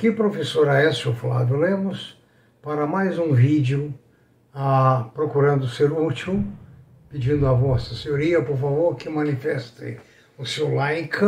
Aqui, professor Aécio Flávio Lemos, para mais um vídeo ah, procurando ser útil, pedindo a Vossa Senhoria, por favor, que manifeste o seu like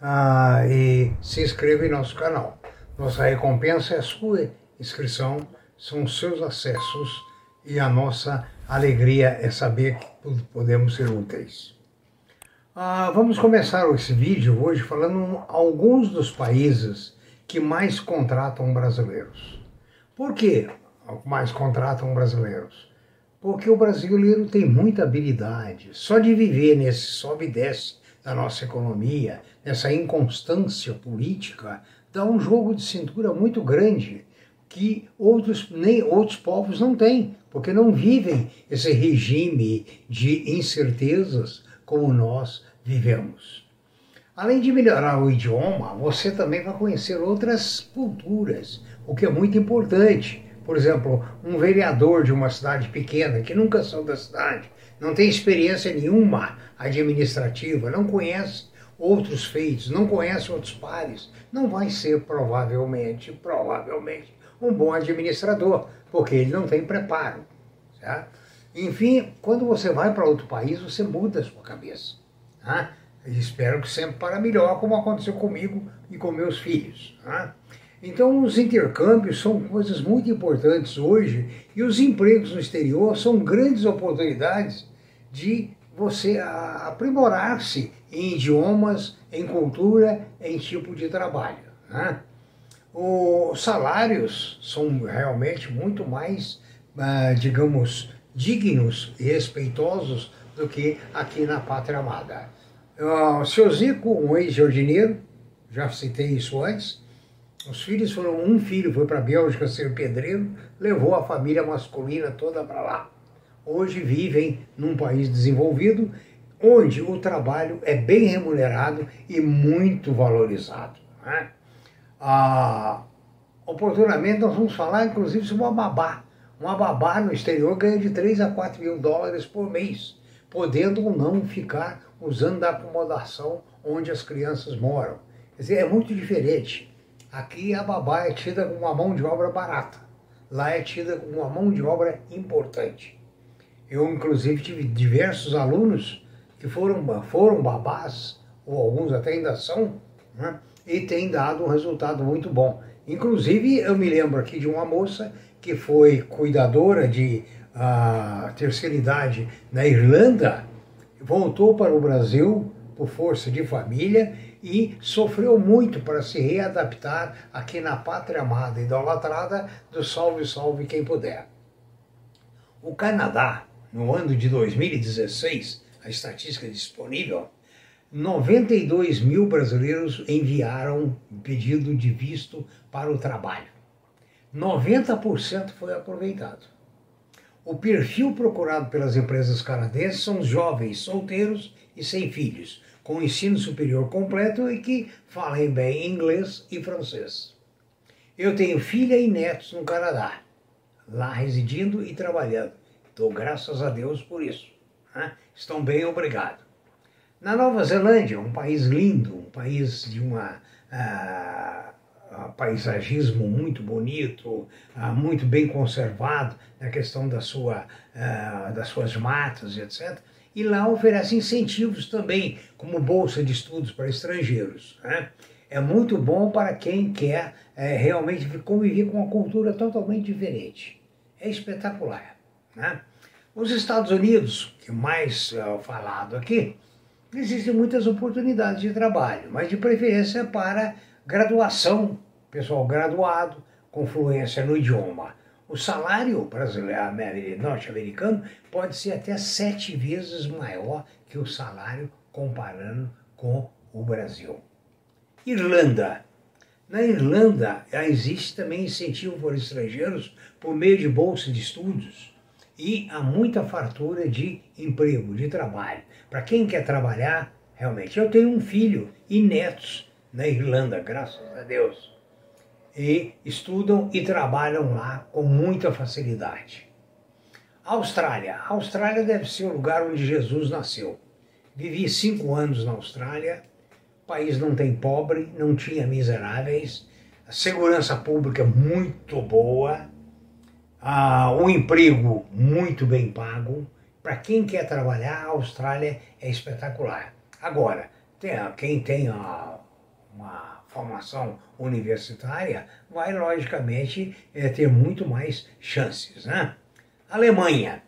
ah, e se inscreva em nosso canal. Nossa recompensa é a sua inscrição, são os seus acessos e a nossa alegria é saber que podemos ser úteis. Ah, vamos começar esse vídeo hoje falando alguns dos países que mais contratam brasileiros. Por que mais contratam brasileiros? Porque o brasileiro tem muita habilidade. Só de viver nesse sobe e desce da nossa economia, nessa inconstância política, dá um jogo de cintura muito grande que outros, nem outros povos não têm, porque não vivem esse regime de incertezas como nós vivemos. Além de melhorar o idioma, você também vai conhecer outras culturas, o que é muito importante. Por exemplo, um vereador de uma cidade pequena, que nunca saiu da cidade, não tem experiência nenhuma administrativa, não conhece outros feitos, não conhece outros pares, não vai ser provavelmente, provavelmente, um bom administrador, porque ele não tem preparo. Certo? Enfim, quando você vai para outro país, você muda a sua cabeça. Tá? E espero que sempre para melhor, como aconteceu comigo e com meus filhos. Né? Então, os intercâmbios são coisas muito importantes hoje e os empregos no exterior são grandes oportunidades de você aprimorar-se em idiomas, em cultura, em tipo de trabalho. Né? Os salários são realmente muito mais, ah, digamos, dignos e respeitosos do que aqui na Pátria Amada. Uh, seu Zico, um ex-jardineiro, já citei isso antes. Os filhos foram, um filho foi para a Bélgica ser pedreiro, levou a família masculina toda para lá. Hoje vivem num país desenvolvido, onde o trabalho é bem remunerado e muito valorizado. Né? Ah, oportunamente nós vamos falar inclusive sobre uma babá. Uma babá no exterior ganha de 3 a 4 mil dólares por mês, podendo ou não ficar usando a acomodação onde as crianças moram. Quer dizer, é muito diferente. Aqui a babá é tida como uma mão de obra barata. Lá é tida como uma mão de obra importante. Eu, inclusive, tive diversos alunos que foram, foram babás, ou alguns até ainda são, né? e têm dado um resultado muito bom. Inclusive, eu me lembro aqui de uma moça que foi cuidadora de uh, terceira idade na Irlanda, voltou para o Brasil por força de família e sofreu muito para se readaptar aqui na pátria amada idolatrada do salve, salve quem puder. O Canadá, no ano de 2016, a estatística disponível, 92 mil brasileiros enviaram pedido de visto para o trabalho. 90% foi aproveitado. O perfil procurado pelas empresas canadenses são jovens solteiros e sem filhos, com ensino superior completo e que falem bem inglês e francês. Eu tenho filha e netos no Canadá, lá residindo e trabalhando. Dou graças a Deus por isso. Né? Estão bem, obrigado. Na Nova Zelândia, um país lindo, um país de uma. Uh, paisagismo muito bonito, uh, muito bem conservado na questão da sua, uh, das suas matas, etc. E lá oferece incentivos também, como bolsa de estudos para estrangeiros. Né? É muito bom para quem quer é, realmente conviver com uma cultura totalmente diferente. É espetacular. Né? Os Estados Unidos, que mais uh, falado aqui, existem muitas oportunidades de trabalho, mas de preferência para graduação, pessoal graduado, com fluência no idioma. O salário brasileiro norte-americano pode ser até sete vezes maior que o salário comparando com o Brasil. Irlanda. Na Irlanda existe também incentivo para estrangeiros por meio de bolsa de estudos e há muita fartura de emprego, de trabalho. Para quem quer trabalhar, realmente. Eu tenho um filho e netos na Irlanda, graças a Deus. E estudam e trabalham lá com muita facilidade. Austrália. A Austrália deve ser o lugar onde Jesus nasceu. Vivi cinco anos na Austrália. O país não tem pobre, não tinha miseráveis. a segurança pública muito boa, ah, um emprego muito bem pago. Para quem quer trabalhar, a Austrália é espetacular. Agora, tem, quem tem uma formação universitária vai, logicamente, é, ter muito mais chances. Né? Alemanha.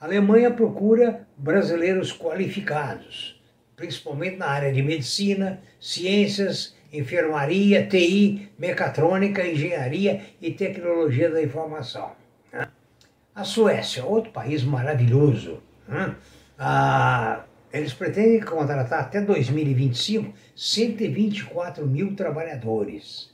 A Alemanha procura brasileiros qualificados, principalmente na área de medicina, ciências, enfermaria, TI, mecatrônica, engenharia e tecnologia da informação. Né? A Suécia, outro país maravilhoso. Né? Ah, eles pretendem contratar até 2025 124 mil trabalhadores.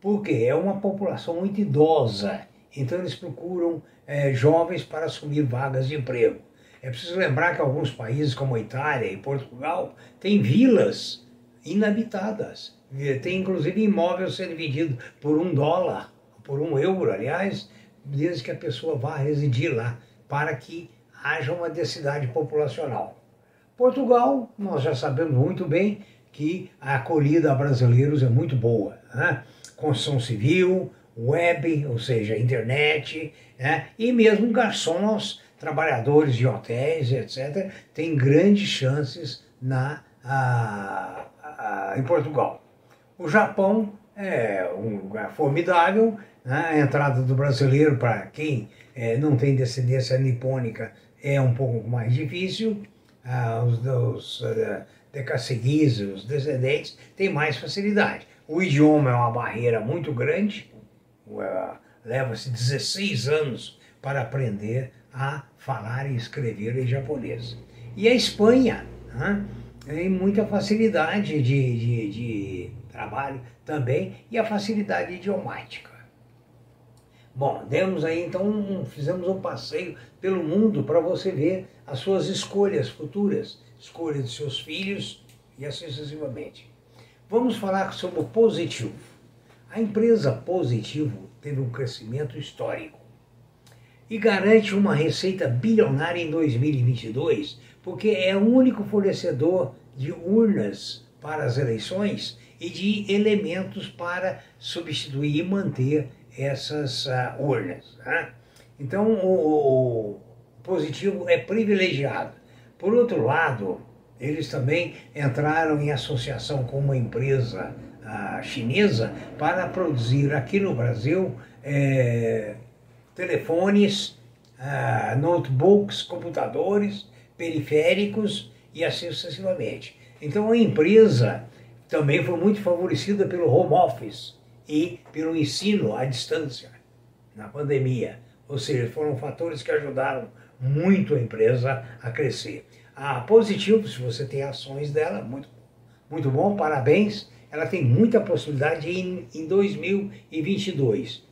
Porque é uma população muito idosa, então eles procuram é, jovens para assumir vagas de emprego. É preciso lembrar que alguns países, como a Itália e Portugal, têm vilas inabitadas. Tem inclusive imóvel sendo vendido por um dólar, por um euro, aliás, desde que a pessoa vá residir lá, para que haja uma densidade populacional. Portugal, nós já sabemos muito bem que a acolhida a brasileiros é muito boa. Né? Construção civil, web, ou seja, internet, né? e mesmo garçons, trabalhadores de hotéis, etc., têm grandes chances na, a, a, em Portugal. O Japão é um lugar formidável, né? a entrada do brasileiro, para quem é, não tem descendência nipônica, é um pouco mais difícil, ah, os, os uh, os descendentes, têm mais facilidade. O idioma é uma barreira muito grande, uh, leva-se 16 anos para aprender a falar e escrever em japonês. E a Espanha né, tem muita facilidade de, de, de trabalho também e a facilidade idiomática. Bom, demos aí então, um, fizemos um passeio pelo mundo para você ver as suas escolhas futuras, escolha de seus filhos e assim sucessivamente. Vamos falar sobre o positivo. A empresa Positivo teve um crescimento histórico e garante uma receita bilionária em 2022, porque é o único fornecedor de urnas para as eleições e de elementos para substituir e manter essas uh, urnas. Né? Então, o, o, positivo é privilegiado. Por outro lado, eles também entraram em associação com uma empresa uh, chinesa para produzir aqui no Brasil é, telefones, uh, notebooks, computadores, periféricos e assim sucessivamente. Então, a empresa também foi muito favorecida pelo home office e pelo ensino à distância na pandemia. Ou seja, foram fatores que ajudaram muito a empresa a crescer. A Positivo, se você tem ações dela, muito, muito bom, parabéns. Ela tem muita possibilidade em, em 2022,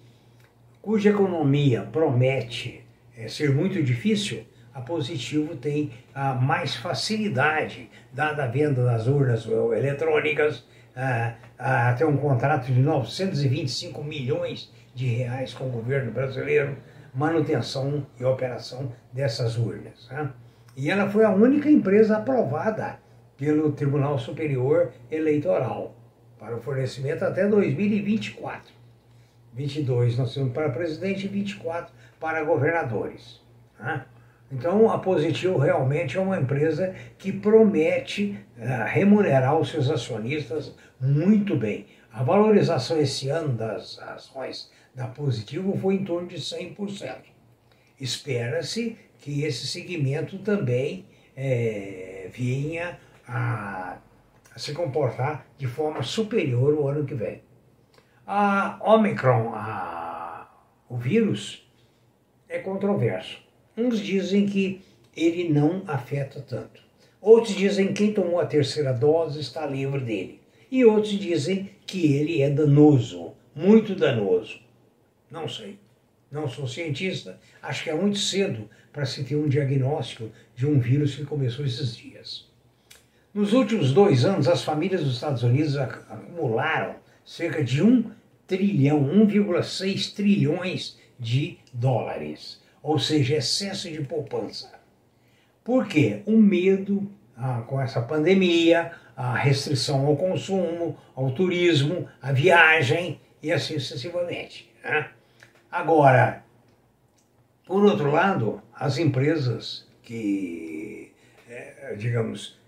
cuja economia promete é, ser muito difícil. A Positivo tem ah, mais facilidade, dada a venda das urnas eletrônicas, a, ter um contrato de 925 milhões de reais com o governo brasileiro, manutenção e operação dessas urnas. Né? E ela foi a única empresa aprovada pelo Tribunal Superior Eleitoral para o fornecimento até 2024. 22 nós temos para presidente e 24 para governadores. Né? Então, a Positivo realmente é uma empresa que promete uh, remunerar os seus acionistas muito bem. A valorização esse ano das ações da Positivo foi em torno de 100%. Espera-se que esse segmento também é, venha a, a, se comportar de forma superior o ano que vem. A Omicron, a, o vírus, é controverso Uns dizem que ele não afeta tanto. Outros dizem que quem tomou a terceira dose está livre dele. E outros dizem que ele é danoso, muito danoso. Não sei. Não sou cientista, acho que é muito cedo para se ter um diagnóstico de um vírus que começou esses dias. Nos últimos dois anos, as famílias dos Estados Unidos acumularam cerca de 1 trilhão, 1,6 trilhões de dólares ou seja, excesso de poupança. Por quê? O medo ah, com essa pandemia, a restrição ao consumo, ao turismo, à viagem e assim sucessivamente. Né? Agora, por outro lado, as empresas que, é, digamos,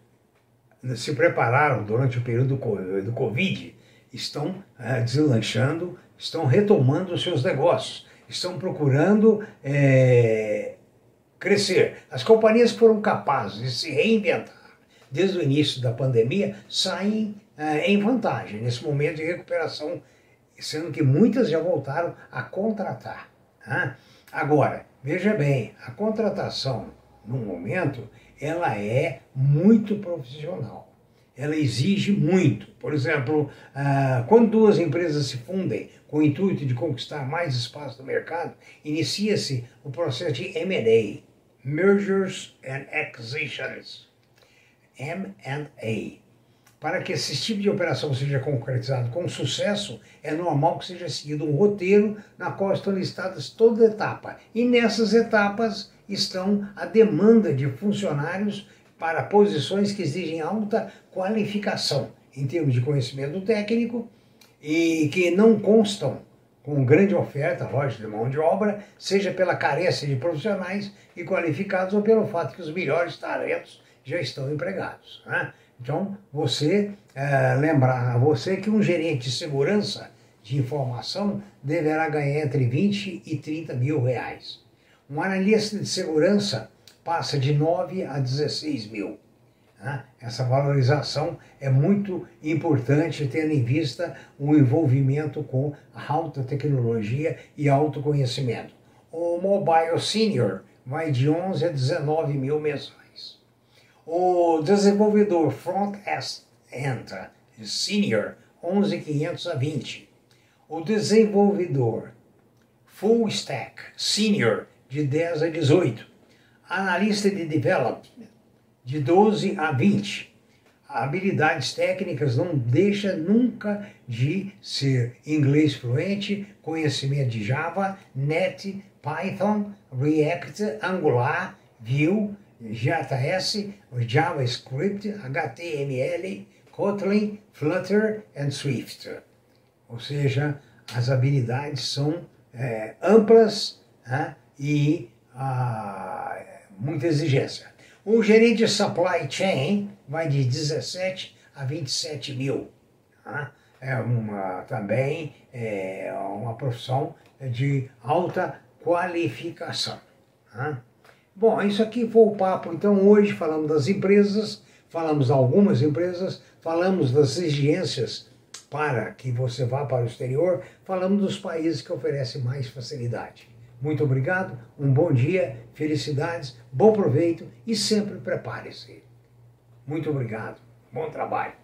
se prepararam durante o período do Covid estão é, deslanchando, estão retomando os seus negócios, estão procurando é, crescer. As companhias foram capazes de se reinventar desde o início da pandemia saem é, em vantagem nesse momento de recuperação, sendo que muitas já voltaram a contratar. Né? Agora, veja bem, a contratação no momento ela é muito profissional. Ela exige muito. Por exemplo, ah, quando duas empresas se fundem com o intuito de conquistar mais espaço no mercado, inicia-se o processo de M&A, Mergers and Acquisitions, M&A. Para que esse tipo de operação seja concretizado com sucesso, é normal que seja seguido um roteiro na qual estão listadas toda etapa. E nessas etapas estão a demanda de funcionários para posições que exigem alta qualificação em termos de conhecimento técnico e que não constam com grande oferta, lógico, de mão de obra, seja pela carência de profissionais e qualificados ou pelo fato que os melhores talentos já estão empregados. Né? Então, você é, lembrar a você que um gerente de segurança de informação deverá ganhar entre 20 e 30 mil reais. Um analista de segurança passa de 9 a 16 mil. Né? Essa valorização é muito importante, tendo em vista o envolvimento com alta tecnologia e autoconhecimento. O Mobile Senior vai de 11 a 19 mil mensais. O desenvolvedor front-end senior, 11.500 a 20. O desenvolvedor full stack senior, de 10 a 18. Analista de development, de 12 a 20. Habilidades técnicas não deixa nunca de ser inglês fluente, conhecimento de Java, Net, Python, React, Angular, Vue, JS, JavaScript, HTML, Kotlin, Flutter e Swift. Ou seja, as habilidades são é, amplas né, e ah, muita exigência. O gerente de supply chain vai de 17 a 27 mil. Tá? É uma, também é uma profissão de alta qualificação. Tá? Bom, isso aqui foi o papo. Então, hoje falamos das empresas, falamos algumas empresas, falamos das exigências para que você vá para o exterior, falamos dos países que oferecem mais facilidade. Muito obrigado, um bom dia, felicidades, bom proveito e sempre prepare-se. Muito obrigado, bom trabalho.